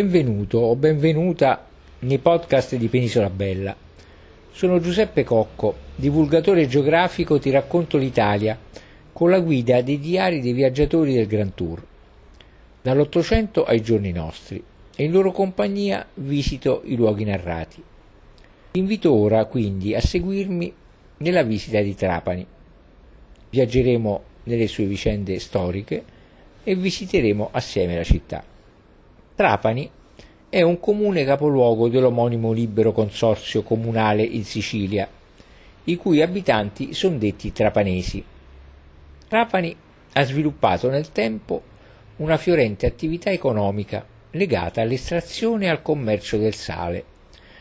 Benvenuto o benvenuta nei podcast di Penisola Bella. Sono Giuseppe Cocco, divulgatore geografico Ti racconto l'Italia, con la guida dei diari dei viaggiatori del Grand Tour, dall'Ottocento ai giorni nostri, e in loro compagnia visito i luoghi narrati. Vi invito ora quindi a seguirmi nella visita di Trapani. Viaggeremo nelle sue vicende storiche e visiteremo assieme la città. Trapani è un comune capoluogo dell'omonimo libero consorzio comunale in Sicilia, i cui abitanti sono detti trapanesi. Trapani ha sviluppato nel tempo una fiorente attività economica legata all'estrazione e al commercio del sale,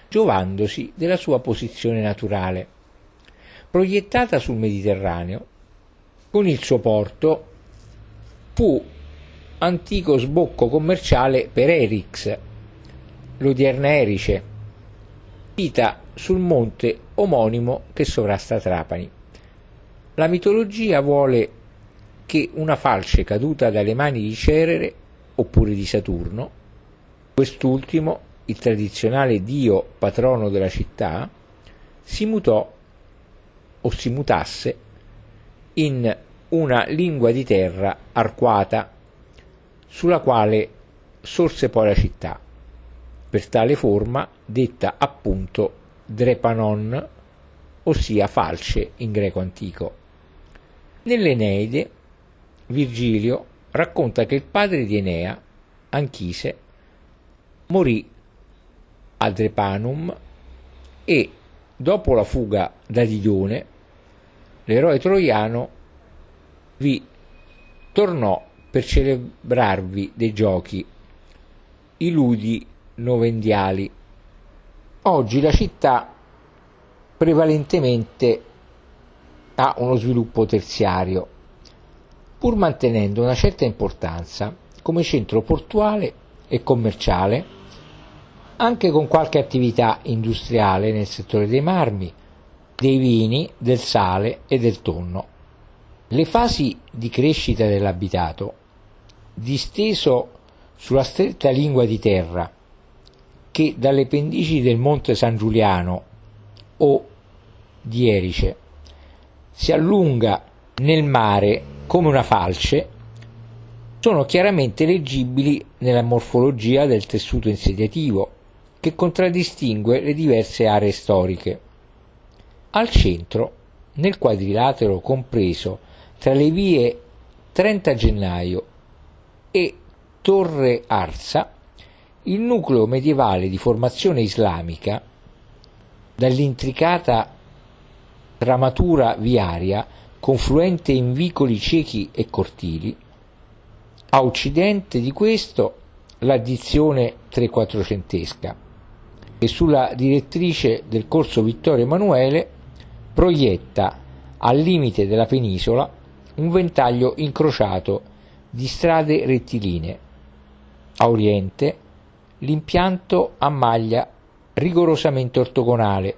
giovandosi della sua posizione naturale. Proiettata sul Mediterraneo, con il suo porto fu antico sbocco commerciale per Erix, l'odierna Erice, vita sul monte omonimo che sovrasta Trapani. La mitologia vuole che una falce caduta dalle mani di Cerere, oppure di Saturno, quest'ultimo, il tradizionale dio patrono della città, si mutò o si mutasse in una lingua di terra arcuata sulla quale sorse poi la città, per tale forma detta appunto Drepanon, ossia falce in greco antico. Nell'Eneide, Virgilio racconta che il padre di Enea, Anchise, morì a Drepanum e, dopo la fuga da Didione, l'eroe troiano vi tornò per celebrarvi dei giochi, i ludi novendiali. Oggi la città prevalentemente ha uno sviluppo terziario, pur mantenendo una certa importanza come centro portuale e commerciale, anche con qualche attività industriale nel settore dei marmi, dei vini, del sale e del tonno. Le fasi di crescita dell'abitato, disteso sulla stretta lingua di terra che dalle pendici del Monte San Giuliano o di Erice si allunga nel mare come una falce, sono chiaramente leggibili nella morfologia del tessuto insediativo che contraddistingue le diverse aree storiche. Al centro, nel quadrilatero compreso tra le vie 30 gennaio e Torre Arsa, il nucleo medievale di formazione islamica, dall'intricata tramatura viaria confluente in vicoli ciechi e cortili, a occidente di questo l'addizione trequattrocentesca, che sulla direttrice del corso Vittorio Emanuele proietta al limite della penisola un ventaglio incrociato di strade rettilinee. A oriente l'impianto a maglia rigorosamente ortogonale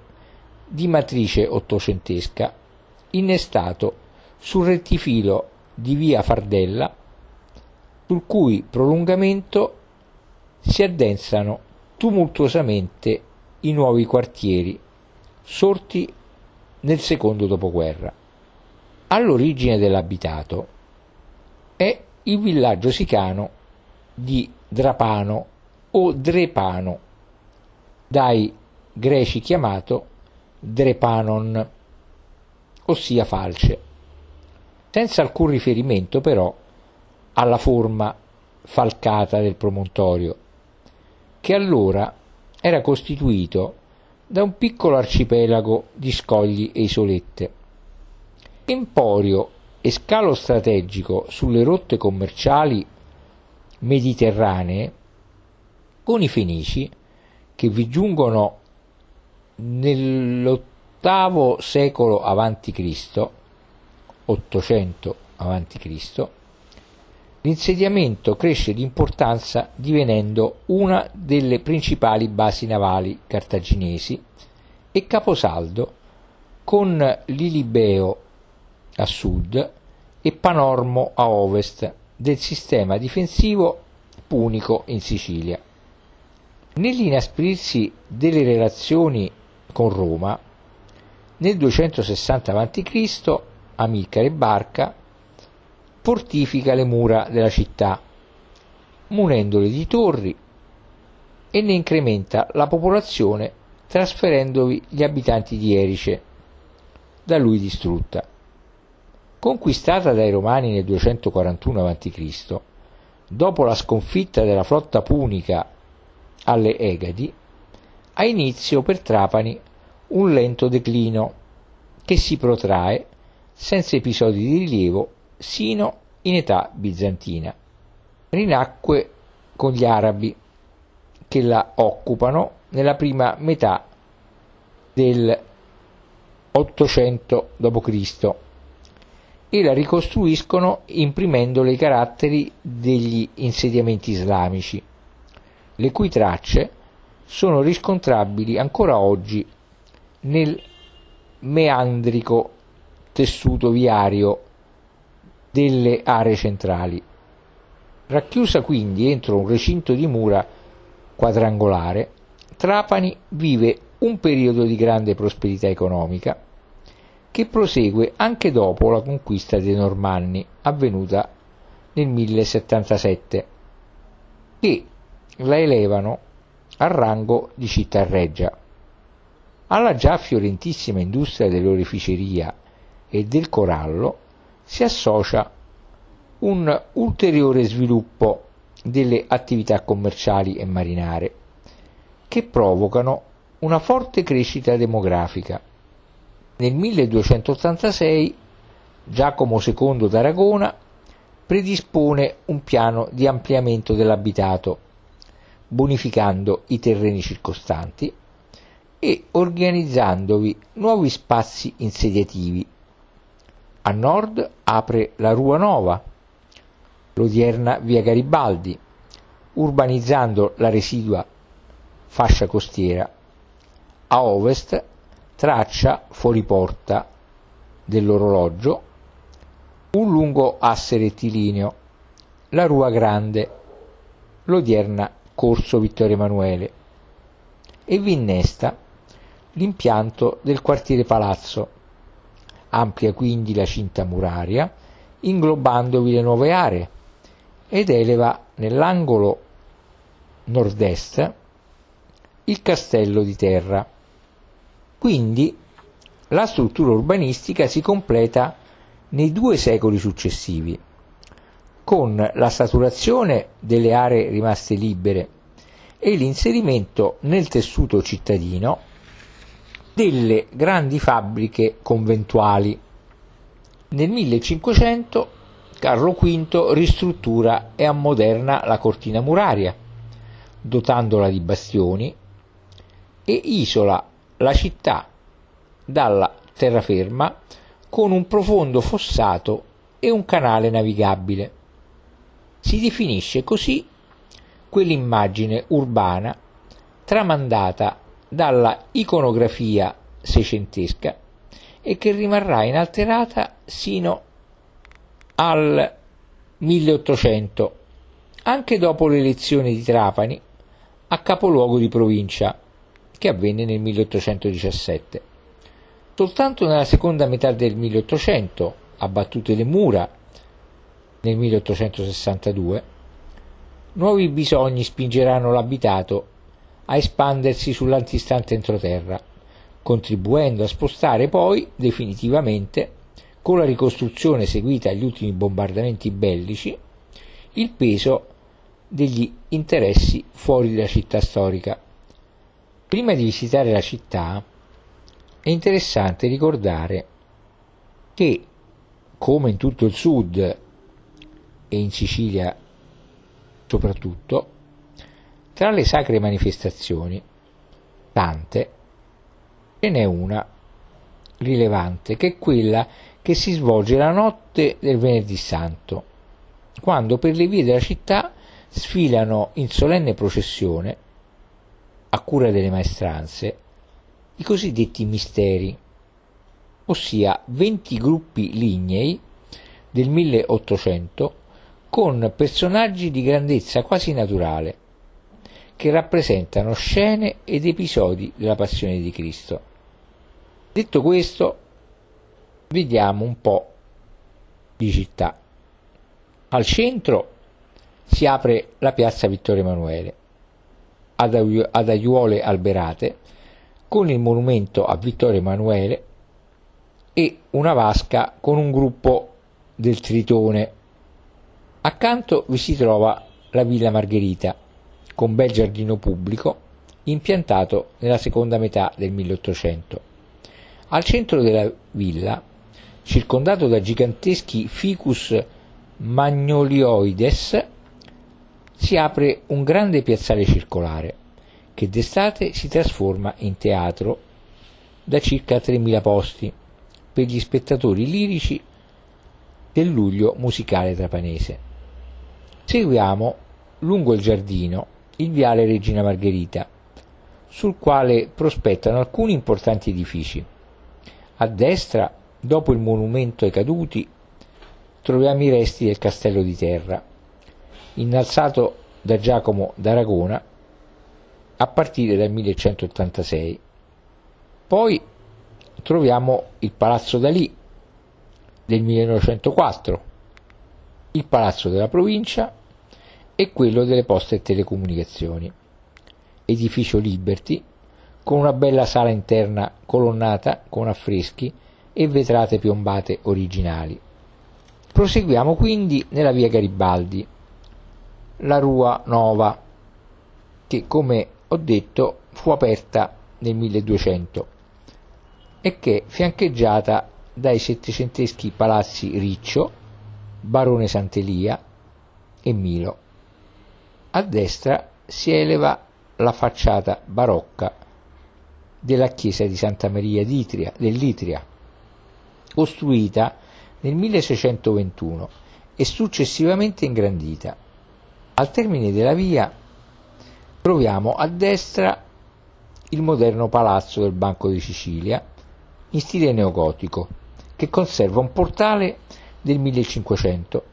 di matrice ottocentesca innestato sul rettifilo di via Fardella sul cui prolungamento si addensano tumultuosamente i nuovi quartieri sorti nel secondo dopoguerra all'origine dell'abitato è il villaggio sicano di Drapano o Drepano, dai greci chiamato Drepanon, ossia falce, senza alcun riferimento però alla forma falcata del promontorio, che allora era costituito da un piccolo arcipelago di scogli e isolette. Emporio e scalo strategico sulle rotte commerciali mediterranee con i fenici che vi giungono nell'ottavo secolo a.C., 800 a.C., l'insediamento cresce di importanza divenendo una delle principali basi navali cartaginesi e caposaldo con l'Ilibeo a sud e Panormo a ovest del sistema difensivo punico in Sicilia. Nell'inasprirsi delle relazioni con Roma, nel 260 a.C. Amilcare Barca fortifica le mura della città, munendole di torri e ne incrementa la popolazione trasferendovi gli abitanti di Erice, da lui distrutta. Conquistata dai Romani nel 241 a.C., dopo la sconfitta della flotta punica alle Egadi, ha inizio per Trapani un lento declino che si protrae senza episodi di rilievo sino in età bizantina. Rinacque con gli arabi che la occupano nella prima metà del 800 d.C. e la ricostruiscono imprimendole i caratteri degli insediamenti islamici, le cui tracce sono riscontrabili ancora oggi nel meandrico tessuto viario delle aree centrali. Racchiusa quindi entro un recinto di mura quadrangolare, Trapani vive un periodo di grande prosperità economica che prosegue anche dopo la conquista dei Normanni avvenuta nel 1077 che la elevano al rango di città reggia. Alla già fiorentissima industria dell'oreficeria e del corallo si associa un ulteriore sviluppo delle attività commerciali e marinare che provocano una forte crescita demografica. Nel 1286 Giacomo II d'Aragona predispone un piano di ampliamento dell'abitato, bonificando i terreni circostanti e organizzandovi nuovi spazi insediativi. A nord apre la Rua Nova, l'odierna via Garibaldi, urbanizzando la residua fascia costiera. A ovest traccia fuori porta dell'orologio un lungo asse rettilineo, la Rua Grande, l'odierna Corso Vittorio Emanuele, e vi innesta l'impianto del quartiere Palazzo. Amplia quindi la cinta muraria, inglobandovi le nuove aree, ed eleva nell'angolo nord-est il castello di terra. Quindi la struttura urbanistica si completa nei due secoli successivi, con la saturazione delle aree rimaste libere e l'inserimento nel tessuto cittadino delle grandi fabbriche conventuali. Nel 1500 Carlo V ristruttura e ammoderna la cortina muraria, dotandola di bastioni, e isola la città dalla terraferma con un profondo fossato e un canale navigabile. Si definisce così quell'immagine urbana tramandata dalla iconografia seicentesca e che rimarrà inalterata sino al 1800, anche dopo l'elezione di Trapani a capoluogo di provincia, che avvenne nel 1817. Soltanto nella seconda metà del 1800, abbattute le mura nel 1862, nuovi bisogni spingeranno l'abitato a espandersi sull'antistante entroterra, contribuendo a spostare poi definitivamente, con la ricostruzione seguita agli ultimi bombardamenti bellici, il peso degli interessi fuori dalla città storica. Prima di visitare la città è interessante ricordare che, come in tutto il sud e in Sicilia soprattutto, tra le sacre manifestazioni, tante, ce n'è una rilevante, che è quella che si svolge la notte del venerdì santo, quando per le vie della città sfilano in solenne processione, a cura delle maestranze, i cosiddetti misteri, ossia 20 gruppi lignei del 1800 con personaggi di grandezza quasi naturale, che rappresentano scene ed episodi della passione di Cristo. Detto questo, vediamo un po' di città. Al centro si apre la piazza Vittorio Emanuele, ad aiuole alberate, con il monumento a Vittorio Emanuele e una vasca con un gruppo del Tritone. Accanto vi si trova la Villa Margherita, con bel giardino pubblico, impiantato nella seconda metà del 1800. Al centro della villa, circondato da giganteschi ficus magnolioides, si apre un grande piazzale circolare che d'estate si trasforma in teatro da circa 3.000 posti per gli spettatori lirici del luglio musicale trapanese. Seguiamo lungo il giardino il viale Regina Margherita, sul quale prospettano alcuni importanti edifici. A destra, dopo il monumento ai caduti, troviamo i resti del castello di terra, innalzato da Giacomo d'Aragona a partire dal 1186. Poi troviamo il Palazzo Dalì del 1904, il Palazzo della Provincia e quello delle Poste e Telecomunicazioni, edificio Liberty con una bella sala interna colonnata con affreschi e vetrate piombate originali. Proseguiamo quindi nella via Garibaldi, la Rua Nova, che come ho detto fu aperta nel 1200 e che è fiancheggiata dai settecenteschi palazzi Riccio, Barone Sant'Elia e Milo. A destra si eleva la facciata barocca della chiesa di Santa Maria dell'Itria, costruita nel 1621 e successivamente ingrandita. Al termine della via troviamo a destra il moderno palazzo del Banco di Sicilia in stile neogotico che conserva un portale del 1500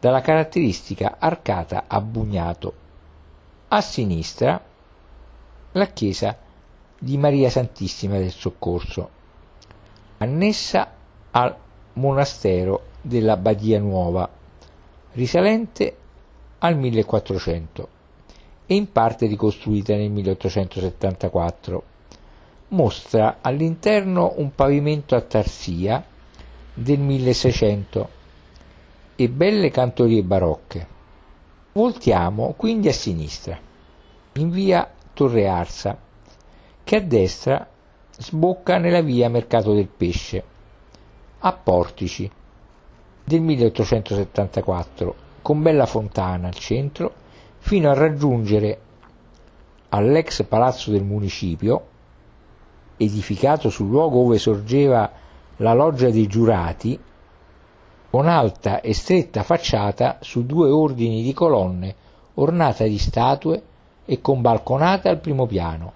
dalla caratteristica arcata a bugnato. A sinistra la chiesa di Maria Santissima del Soccorso, annessa al monastero della Badia Nuova, risalente al 1400 e in parte ricostruita nel 1874. Mostra all'interno un pavimento a tarsia del 1600 e belle cantorie barocche. Voltiamo quindi a sinistra, in via Torre Arsa, che a destra sbocca nella via Mercato del Pesce, a Portici, del 1874, con bella fontana al centro fino a raggiungere all'ex palazzo del municipio, edificato sul luogo dove sorgeva la loggia dei giurati, con alta e stretta facciata su due ordini di colonne ornata di statue e con balconata al primo piano.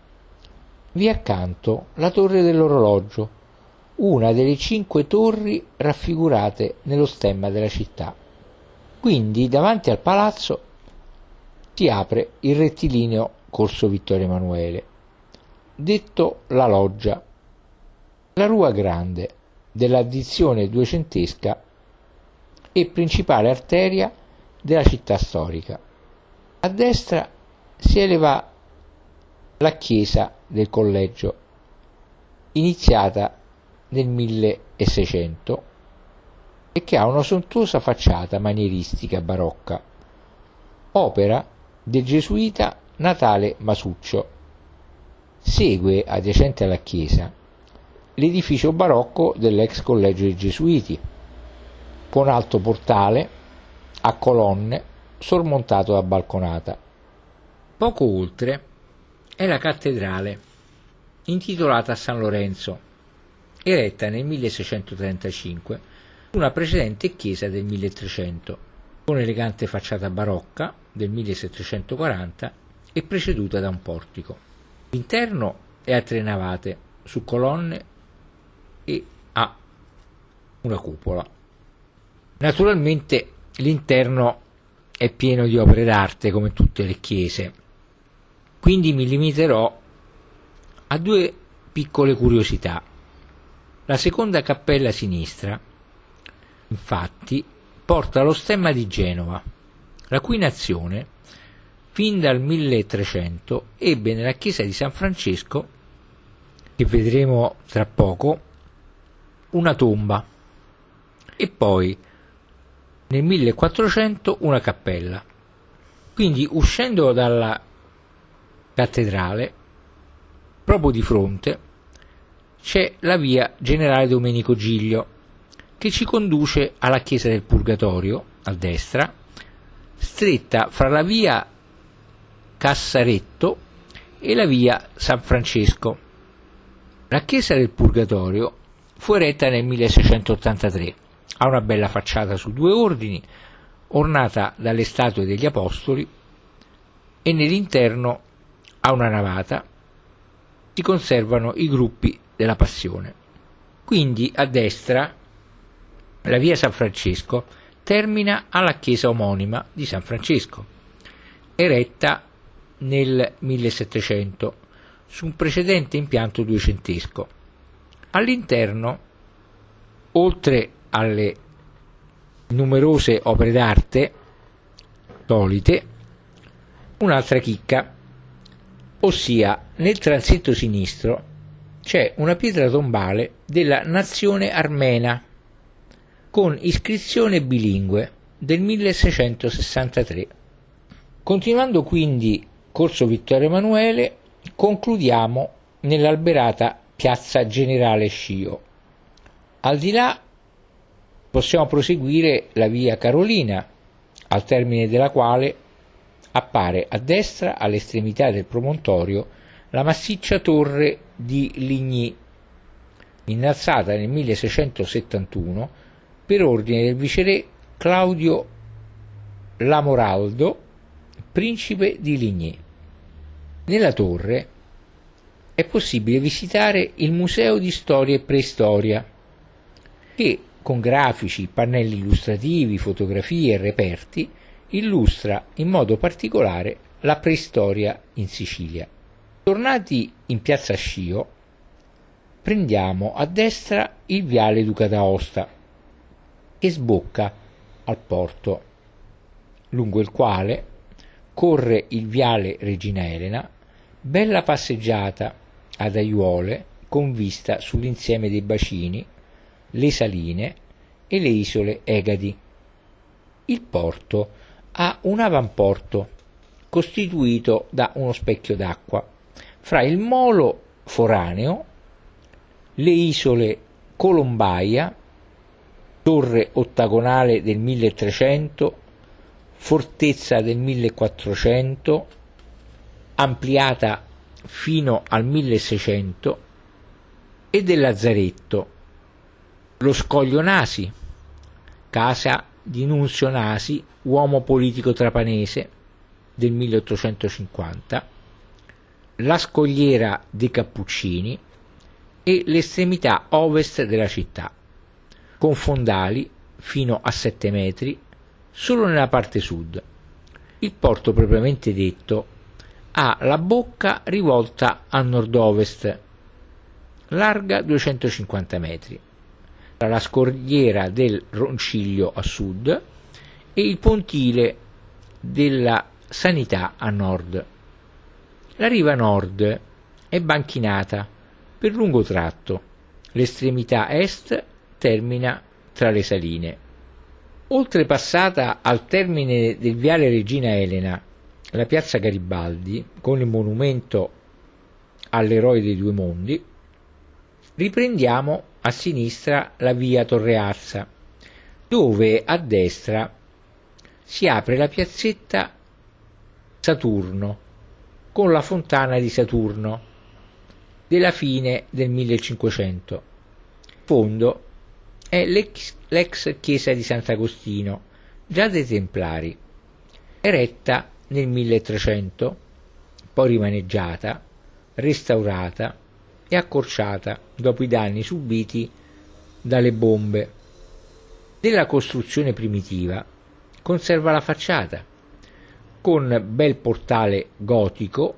Vi accanto la torre dell'orologio, una delle cinque torri raffigurate nello stemma della città. Quindi davanti al palazzo si apre il rettilineo Corso Vittorio Emanuele, detto la Loggia, la Rua Grande dell'addizione duecentesca e principale arteria della città storica. A destra si eleva la chiesa del collegio, iniziata nel 1600 e che ha una sontuosa facciata manieristica barocca, opera del gesuita Natale Masuccio. Segue, adiacente alla chiesa, l'edificio barocco dell'ex collegio dei Gesuiti, con alto portale a colonne sormontato da balconata. Poco oltre è la cattedrale, intitolata a San Lorenzo, eretta nel 1635 una precedente chiesa del 1300, con elegante facciata barocca del 1740 e preceduta da un portico. L'interno è a tre navate su colonne e ha una cupola. Naturalmente l'interno è pieno di opere d'arte come tutte le chiese. Quindi mi limiterò a due piccole curiosità. La seconda cappella a sinistra, infatti, porta lo stemma di Genova, la cui nazione, fin dal 1300, ebbe nella chiesa di San Francesco, che vedremo tra poco, una tomba e poi nel 1400 una cappella. Quindi uscendo dalla cattedrale, proprio di fronte, c'è la via Generale Domenico Giglio che ci conduce alla chiesa del Purgatorio a destra, stretta fra la via Cassaretto e la via San Francesco. La chiesa del Purgatorio fu eretta nel 1683, ha una bella facciata su due ordini, ornata dalle statue degli Apostoli e nell'interno ha una navata, si conservano i gruppi della Passione. Quindi a destra la via San Francesco termina alla chiesa omonima di San Francesco, eretta nel 1700 su un precedente impianto duecentesco. All'interno, oltre alle numerose opere d'arte solite, un'altra chicca, ossia nel transetto sinistro c'è una pietra tombale della nazione armena con iscrizione bilingue del 1663. Continuando quindi Corso Vittorio Emanuele, concludiamo nell'alberata Piazza Generale Scio. Al di là possiamo proseguire la via Carolina, al termine della quale appare a destra, all'estremità del promontorio, la massiccia torre di Ligny, innalzata nel 1671 per ordine del viceré Claudio Lamoraldo, principe di Ligny. Nella torre è possibile visitare il Museo di Storia e Preistoria, che con grafici, pannelli illustrativi, fotografie e reperti illustra in modo particolare la preistoria in Sicilia. Tornati in piazza Scio, prendiamo a destra il viale Duca d'Aosta, che sbocca al porto, lungo il quale corre il viale Regina Elena, bella passeggiata ad aiuole con vista sull'insieme dei bacini, le saline e le isole Egadi. Il porto ha un avamporto costituito da uno specchio d'acqua fra il molo foraneo, le isole Colombaia, torre ottagonale del 1300, fortezza del 1400, ampliata fino al 1600, e del Lazzaretto, lo Scoglio Nasi, casa di Nunzio Nasi, uomo politico trapanese del 1850, la scogliera dei Cappuccini e l'estremità ovest della città, con fondali fino a 7 metri solo nella parte sud. Il porto propriamente detto ha la bocca rivolta a nord-ovest, larga 250 metri, tra la scogliera del Ronciglio a sud e il pontile della Sanità a nord. La riva nord è banchinata per lungo tratto, l'estremità est termina tra le saline. Oltrepassata al termine del viale Regina Elena la piazza Garibaldi con il monumento all'eroe dei due mondi, riprendiamo a sinistra la via Torreazza, dove a destra si apre la piazzetta Saturno con la fontana di Saturno della fine del 1500. In fondo è l'ex, l'ex chiesa di Sant'Agostino, già dei Templari, eretta nel 1300, poi rimaneggiata, restaurata e accorciata dopo i danni subiti dalle bombe. Della costruzione primitiva conserva la facciata con bel portale gotico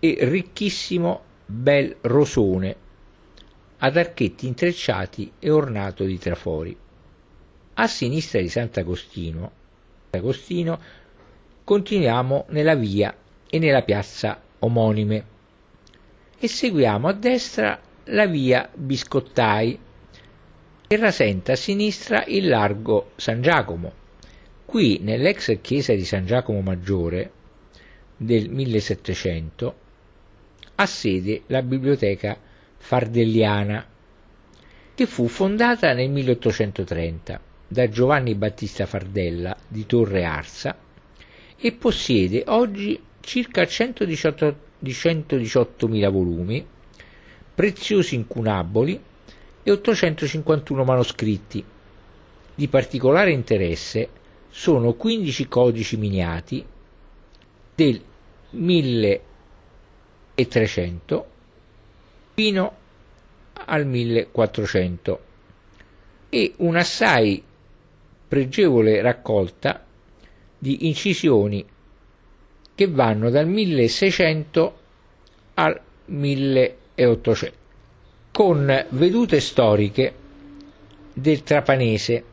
e ricchissimo bel rosone ad archetti intrecciati e ornato di trafori. A sinistra di Sant'Agostino, Agostino continuiamo nella via e nella piazza omonime e seguiamo a destra la via Biscottai e rasenta a sinistra il largo San Giacomo. Qui nell'ex chiesa di San Giacomo Maggiore del 1700 ha sede la biblioteca fardelliana che fu fondata nel 1830 da Giovanni Battista Fardella di Torre Arsa e possiede oggi circa 118.000 118 volumi, preziosi incunaboli e 851 manoscritti. Di particolare interesse sono 15 codici miniati del 1300 fino al 1400 e un'assai pregevole raccolta di incisioni che vanno dal 1600 al 1800 con vedute storiche del Trapanese.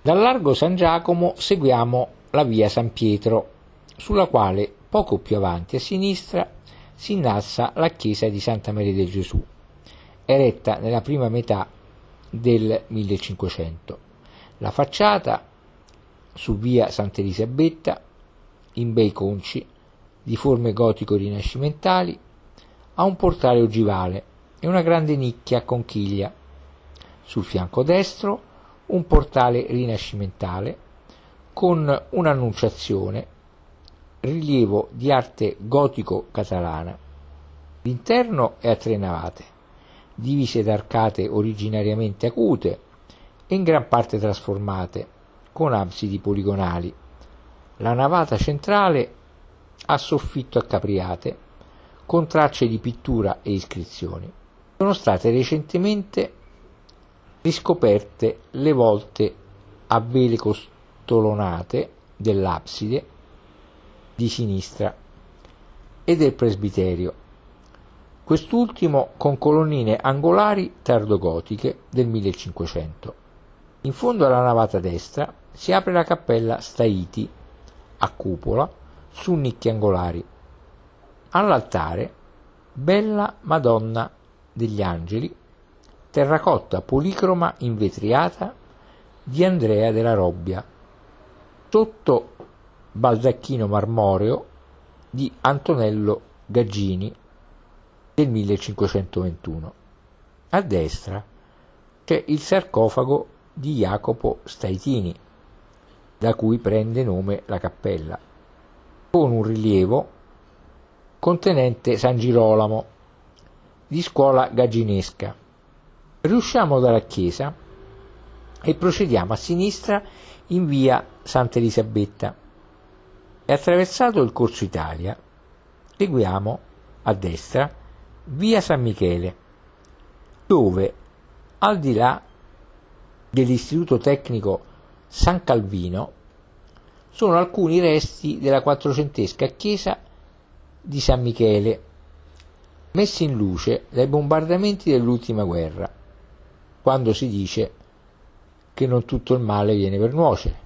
Dal largo San Giacomo seguiamo la via San Pietro, sulla quale poco più avanti a sinistra si innalza la chiesa di Santa Maria del Gesù, eretta nella prima metà del 1500. La facciata su via Santa Elisabetta, in bei conci, di forme gotico-rinascimentali, ha un portale ogivale e una grande nicchia a conchiglia. Sul fianco destro un portale rinascimentale con un'annunciazione, rilievo di arte gotico-catalana. L'interno è a tre navate, divise da arcate originariamente acute e in gran parte trasformate, con absidi poligonali. La navata centrale ha soffitto a capriate, con tracce di pittura e iscrizioni. Sono state recentemente riscoperte le volte a vele costolonate dell'abside di sinistra e del presbiterio, quest'ultimo con colonnine angolari tardogotiche del 1500. In fondo alla navata destra si apre la cappella Staiti a cupola su nicchie angolari. All'altare Bella Madonna degli Angeli, terracotta policroma invetriata di Andrea della Robbia, sotto baldacchino marmoreo di Antonello Gaggini del 1521. A destra c'è il sarcofago di Jacopo Staitini, da cui prende nome la cappella, con un rilievo contenente San Girolamo di scuola gagginesca. Riusciamo dalla chiesa e procediamo a sinistra in via Santa Elisabetta e attraversato il Corso Italia seguiamo a destra via San Michele dove al di là dell'Istituto Tecnico San Calvino sono alcuni resti della quattrocentesca chiesa di San Michele, messi in luce dai bombardamenti dell'ultima guerra, quando si dice che non tutto il male viene per nuocere.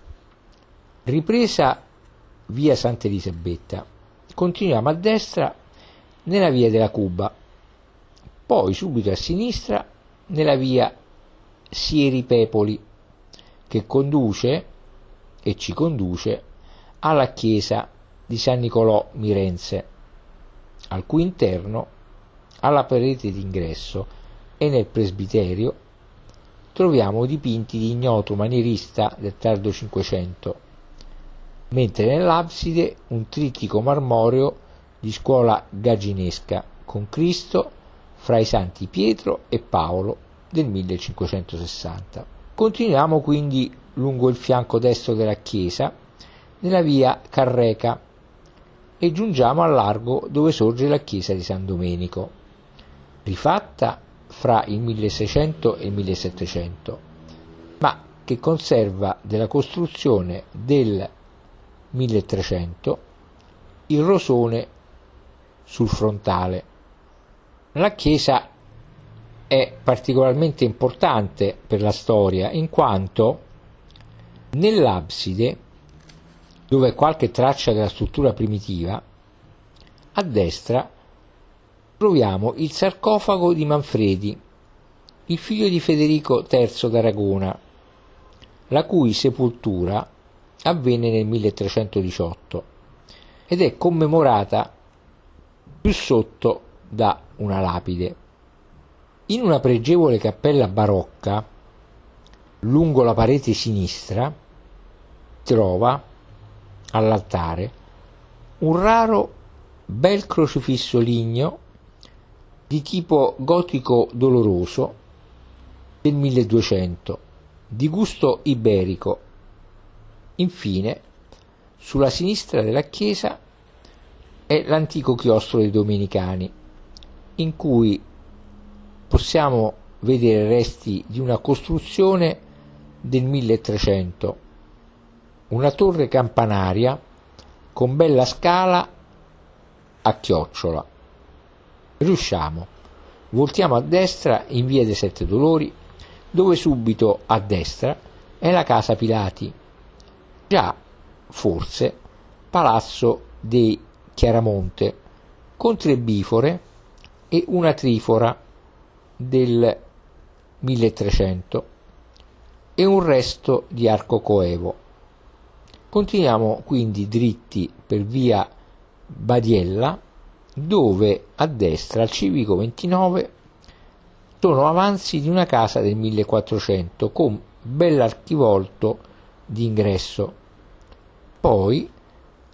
Ripresa via Santa Elisabetta, continuiamo a destra nella via della Cuba, poi subito a sinistra nella via Sieri Pepoli, che conduce e ci conduce alla chiesa di San Nicolò Mirenze, al cui interno, alla parete d'ingresso e nel presbiterio, troviamo dipinti di ignoto manierista del tardo Cinquecento, mentre nell'abside un trittico marmoreo di scuola gaginesca con Cristo fra i santi Pietro e Paolo del 1560. Continuiamo quindi lungo il fianco destro della chiesa, nella via Carreca, e giungiamo al largo dove sorge la chiesa di San Domenico, rifatta fra il 1600 e il 1700, ma che conserva della costruzione del 1300 il rosone sul frontale. La chiesa è particolarmente importante per la storia in quanto nell'abside, dove è qualche traccia della struttura primitiva, a destra troviamo il sarcofago di Manfredi, il figlio di Federico III d'Aragona, la cui sepoltura avvenne nel 1318 ed è commemorata più sotto da una lapide. In una pregevole cappella barocca, lungo la parete sinistra, trova all'altare un raro bel crocifisso ligneo di tipo gotico doloroso del 1200, di gusto iberico. Infine, sulla sinistra della chiesa è l'antico chiostro dei Domenicani, in cui possiamo vedere resti di una costruzione del 1300, una torre campanaria con bella scala a chiocciola. Riusciamo, voltiamo a destra in via dei Sette Dolori, dove subito a destra è la casa Pilati, già forse palazzo dei Chiaramonte, con tre bifore e una trifora del 1300 e un resto di arco coevo. Continuiamo quindi dritti per via Badiella dove a destra al civico 29 sono avanzi di una casa del 1400 con bell'archivolto d'ingresso. Poi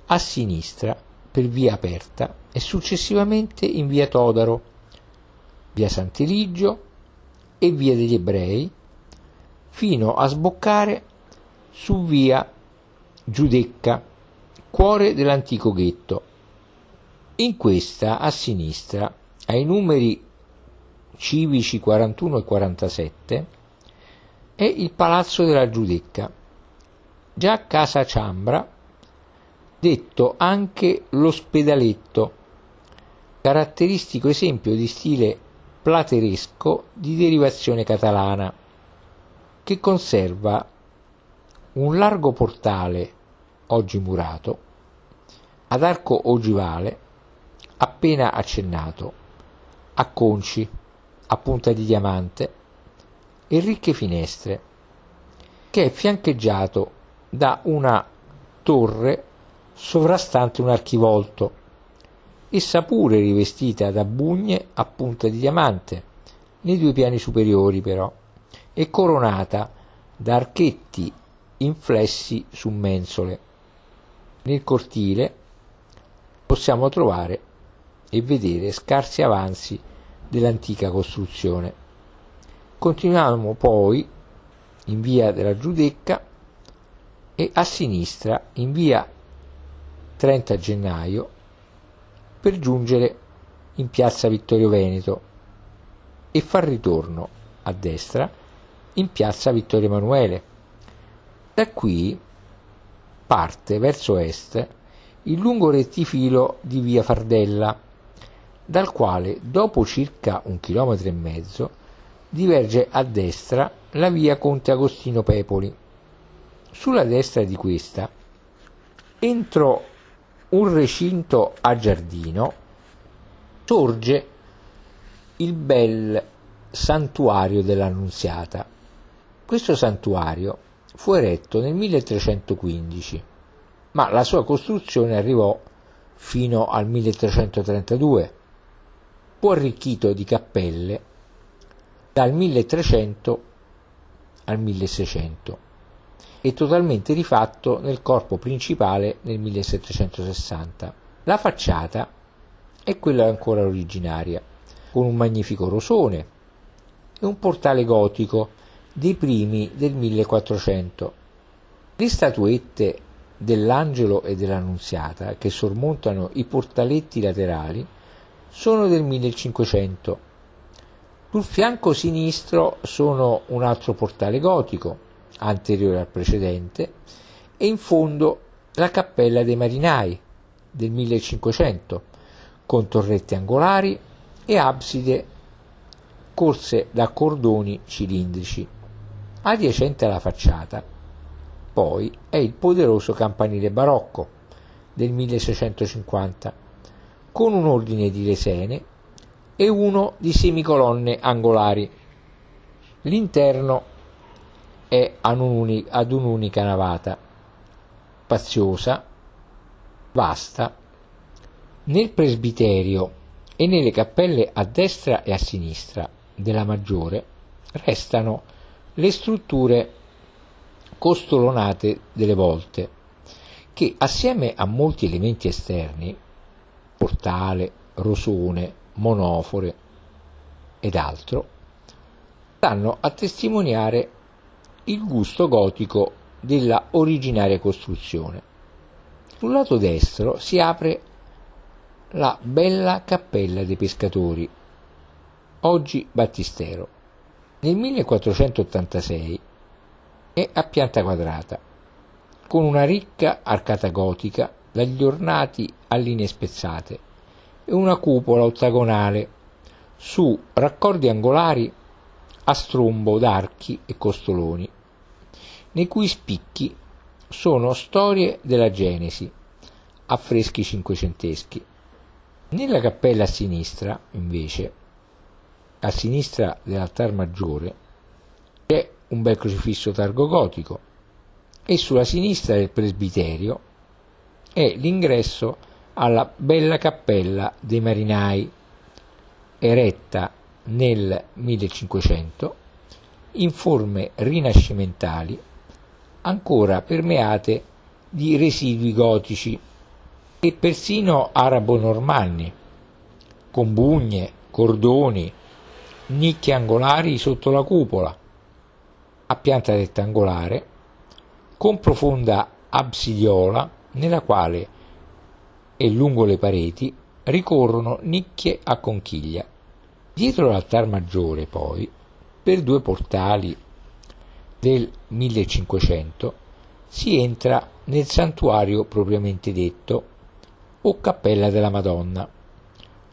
a sinistra per via aperta e successivamente in via Todaro, via Sant'Eligio e via degli Ebrei, fino a sboccare su via Giudecca, cuore dell'antico ghetto. In questa, a sinistra, ai numeri civici 41 e 47, è il Palazzo della Giudecca, già Casa Ciambra, detto anche l'ospedaletto, caratteristico esempio di stile plateresco di derivazione catalana, che conserva un largo portale, oggi murato, ad arco ogivale, appena accennato, a conci, a punta di diamante e ricche finestre, che è fiancheggiato da una torre sovrastante un archivolto, essa pure rivestita da bugne a punta di diamante, nei due piani superiori però, e coronata da archetti inflessi su mensole. Nel cortile possiamo trovare e vedere scarsi avanzi dell'antica costruzione. Continuiamo poi in via della Giudecca e a sinistra in via 30 gennaio per giungere in piazza Vittorio Veneto e far ritorno a destra in piazza Vittorio Emanuele. Da qui parte verso est il lungo rettifilo di via Fardella, dal quale dopo circa un chilometro e mezzo diverge a destra la via Conte Agostino Pepoli. Sulla destra di questa, entro un recinto a giardino, sorge il bel santuario dell'Annunziata. Questo santuario fu eretto nel 1315, ma la sua costruzione arrivò fino al 1332. Fu arricchito di cappelle dal 1300 al 1600 e totalmente rifatto nel corpo principale nel 1760. La facciata è quella ancora originaria, con un magnifico rosone e un portale gotico dei primi del 1400. Le statuette dell'angelo e dell'annunziata che sormontano i portaletti laterali sono del 1500. Sul fianco sinistro sono un altro portale gotico anteriore al precedente, e in fondo la cappella dei marinai del 1500, con torrette angolari e abside corse da cordoni cilindrici. Adiacente alla facciata, poi, è il poderoso campanile barocco del 1650, con un ordine di lesene e uno di semicolonne angolari. L'interno è ad un'unica navata, spaziosa, vasta. Nel presbiterio e nelle cappelle a destra e a sinistra della maggiore restano le strutture costolonate delle volte, che assieme a molti elementi esterni, portale, rosone, monofore ed altro, stanno a testimoniare il gusto gotico della originaria costruzione. Sul lato destro si apre la bella cappella dei pescatori, oggi battistero. Nel 1486 è a pianta quadrata, con una ricca arcata gotica dagli ornati a linee spezzate e una cupola ottagonale su raccordi angolari a strombo d'archi e costoloni, nei cui spicchi sono storie della Genesi, affreschi cinquecenteschi. Nella cappella a sinistra, invece, a sinistra dell'altar maggiore, c'è un bel crocifisso targogotico e sulla sinistra del presbiterio è l'ingresso alla bella cappella dei marinai, eretta nel 1500 in forme rinascimentali ancora permeate di residui gotici e persino arabo-normanni, con bugne, cordoni, nicchie angolari sotto la cupola, a pianta rettangolare, con profonda absidiola nella quale e lungo le pareti ricorrono nicchie a conchiglia. Dietro l'altar maggiore, poi, per due portali del 1500 si entra nel santuario propriamente detto o cappella della Madonna,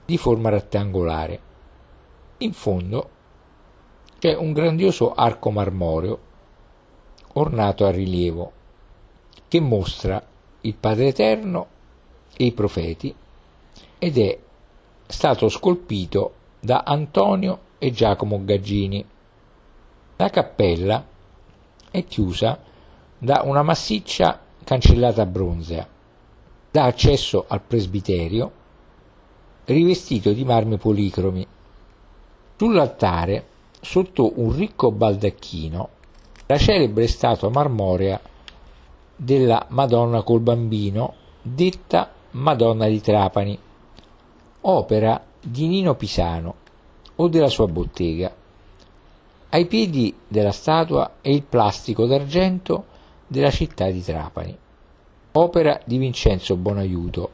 di forma rettangolare. In fondo c'è un grandioso arco marmoreo ornato a rilievo che mostra il Padre Eterno e i profeti ed è stato scolpito da Antonio e Giacomo Gaggini. La cappella è chiusa da una massiccia cancellata bronzea. Dà accesso al presbiterio rivestito di marmi policromi. Sull'altare, sotto un ricco baldacchino, la celebre statua marmorea della Madonna col bambino, detta Madonna di Trapani, opera di Nino Pisano o della sua bottega. Ai piedi della statua è il plastico d'argento della città di Trapani, opera di Vincenzo Bonaiuto.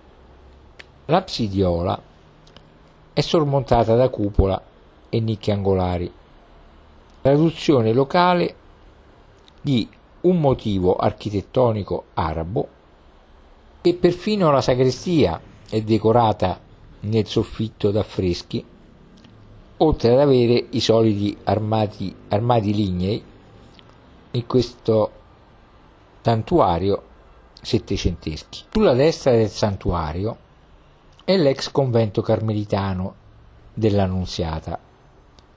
L'absidiola è sormontata da cupola e nicchie angolari, traduzione locale di un motivo architettonico arabo e perfino la sagrestia è decorata nel soffitto d'affreschi oltre ad avere i soliti armati, armadi lignei in questo santuario settecenteschi. Sulla destra del santuario è l'ex convento carmelitano dell'Annunziata,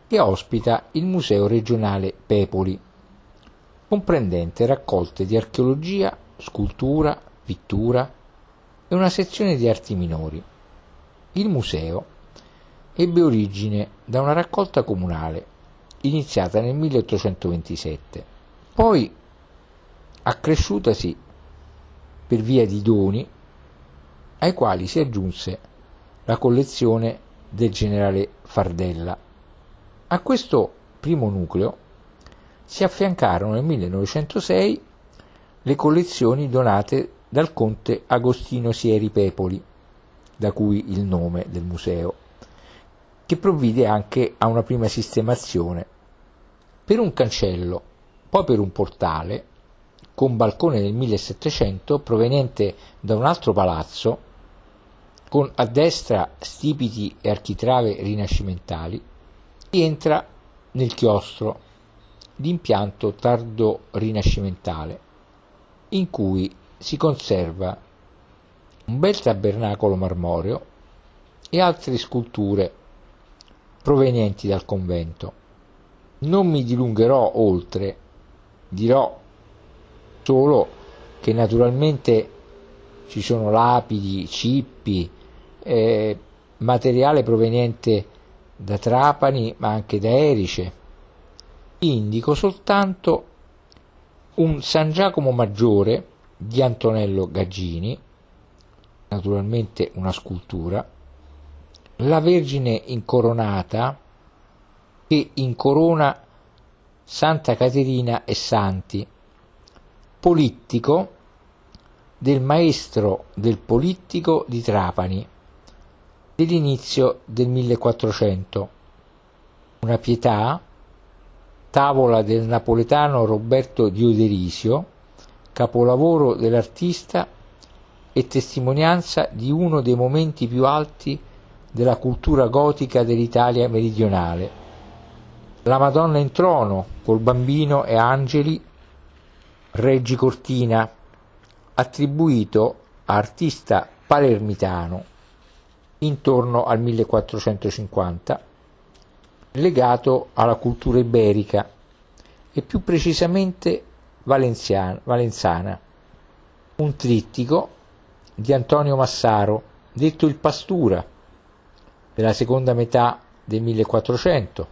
che ospita il Museo regionale Pepoli, comprendente raccolte di archeologia, scultura, pittura e una sezione di arti minori. Il museo ebbe origine da una raccolta comunale iniziata nel 1827, poi accresciutasi per via di doni ai quali si aggiunse la collezione del generale Fardella. A questo primo nucleo si affiancarono nel 1906 le collezioni donate dal conte Agostino Sieri Pepoli, da cui il nome del museo che provvide anche a una prima sistemazione. Per un cancello, poi per un portale, con balcone del 1700 proveniente da un altro palazzo, con a destra stipiti e architrave rinascimentali, si entra nel chiostro di impianto tardo rinascimentale, in cui si conserva un bel tabernacolo marmoreo e altre sculture provenienti dal convento. Non mi dilungherò oltre, dirò solo che naturalmente ci sono lapidi, cippi, eh, materiale proveniente da Trapani ma anche da Erice. Indico soltanto un San Giacomo Maggiore di Antonello Gaggini, naturalmente una scultura, la Vergine incoronata che incorona Santa Caterina e Santi, polittico del maestro del polittico di Trapani dell'inizio del 1400, una pietà, tavola del napoletano Roberto Dioderisio, capolavoro dell'artista e testimonianza di uno dei momenti più alti della cultura gotica dell'Italia meridionale. La Madonna in trono, col bambino e angeli, Reggi Cortina, attribuito a artista palermitano intorno al 1450, legato alla cultura iberica e più precisamente valenzana, un trittico di Antonio Massaro, detto il Pastura, della seconda metà del 1400,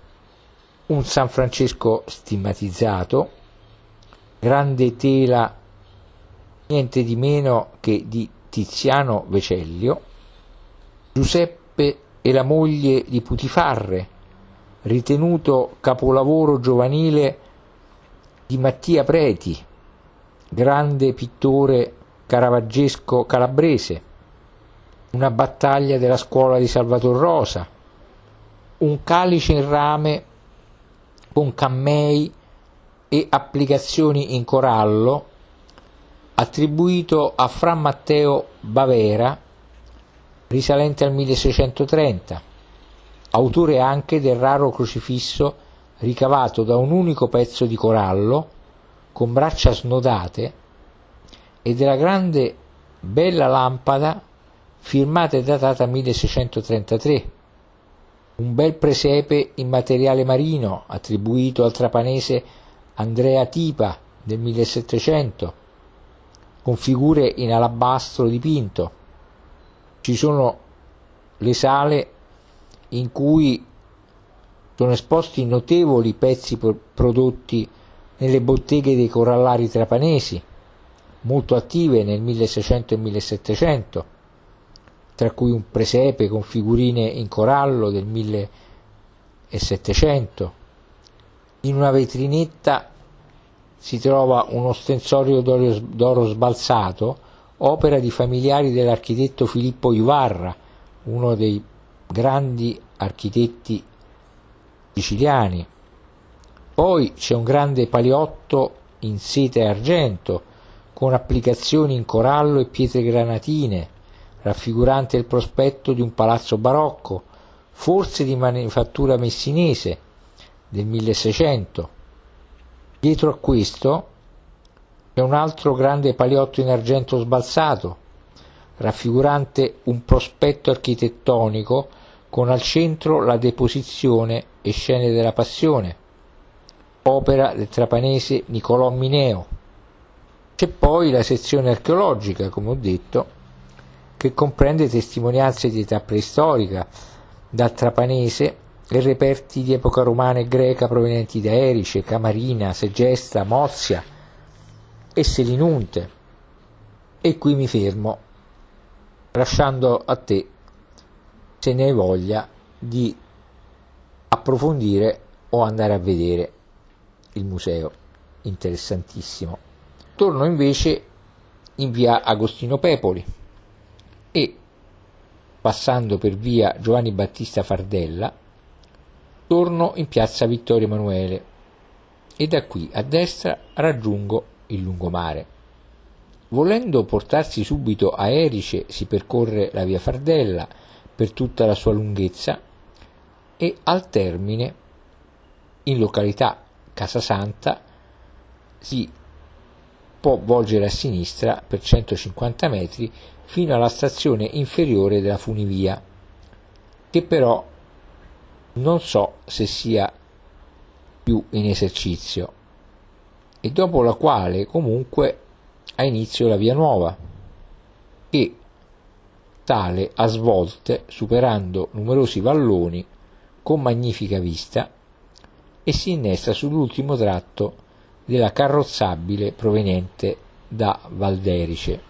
un San Francesco stigmatizzato, grande tela niente di meno che di Tiziano Vecellio, Giuseppe e la moglie di Putifarre, ritenuto capolavoro giovanile di Mattia Preti, grande pittore caravaggesco calabrese, una battaglia della scuola di Salvator Rosa, un calice in rame con cammei e applicazioni in corallo attribuito a Fra Matteo Bavera, risalente al 1630, autore anche del raro crocifisso ricavato da un unico pezzo di corallo con braccia snodate e della grande bella lampada firmata e datata 1633, un bel presepe in materiale marino attribuito al trapanese Andrea Tipa del 1700, con figure in alabastro dipinto. Ci sono le sale in cui sono esposti notevoli pezzi prodotti nelle botteghe dei corallari trapanesi, molto attive nel 1600 e 1700, tra cui un presepe con figurine in corallo del 1700. In una vetrinetta si trova uno stensorio d'oro sbalzato, opera di familiari dell'architetto Filippo Ivarra, uno dei grandi architetti siciliani. Poi c'è un grande paliotto in seta e argento, con applicazioni in corallo e pietre granatine, raffigurante il prospetto di un palazzo barocco, forse di manifattura messinese del 1600 Dietro a questo c'è un altro grande paliotto in argento sbalzato, raffigurante un prospetto architettonico con al centro la deposizione e scene della passione, opera del trapanese Nicolò Mineo. C'è poi la sezione archeologica, come ho detto, che comprende testimonianze di età preistorica, dal trapanese e reperti di epoca romana e greca provenienti da Erice, Camarina, Segesta, Mozia e Selinunte. E qui mi fermo, lasciando a te, se ne hai voglia, di approfondire o andare a vedere il museo, interessantissimo. Torno invece in via Agostino Pepoli e passando per via Giovanni Battista Fardella torno in piazza Vittorio Emanuele e da qui a destra raggiungo il lungomare. Volendo portarsi subito a Erice si percorre la via Fardella per tutta la sua lunghezza e al termine, in località Casasanta, si può volgere a sinistra per 150 metri fino alla stazione inferiore della funivia, che però non so se sia più in esercizio, e dopo la quale comunque ha inizio la via nuova, che tale a svolte superando numerosi valloni con magnifica vista e si innesta sull'ultimo tratto della carrozzabile proveniente da Valderice.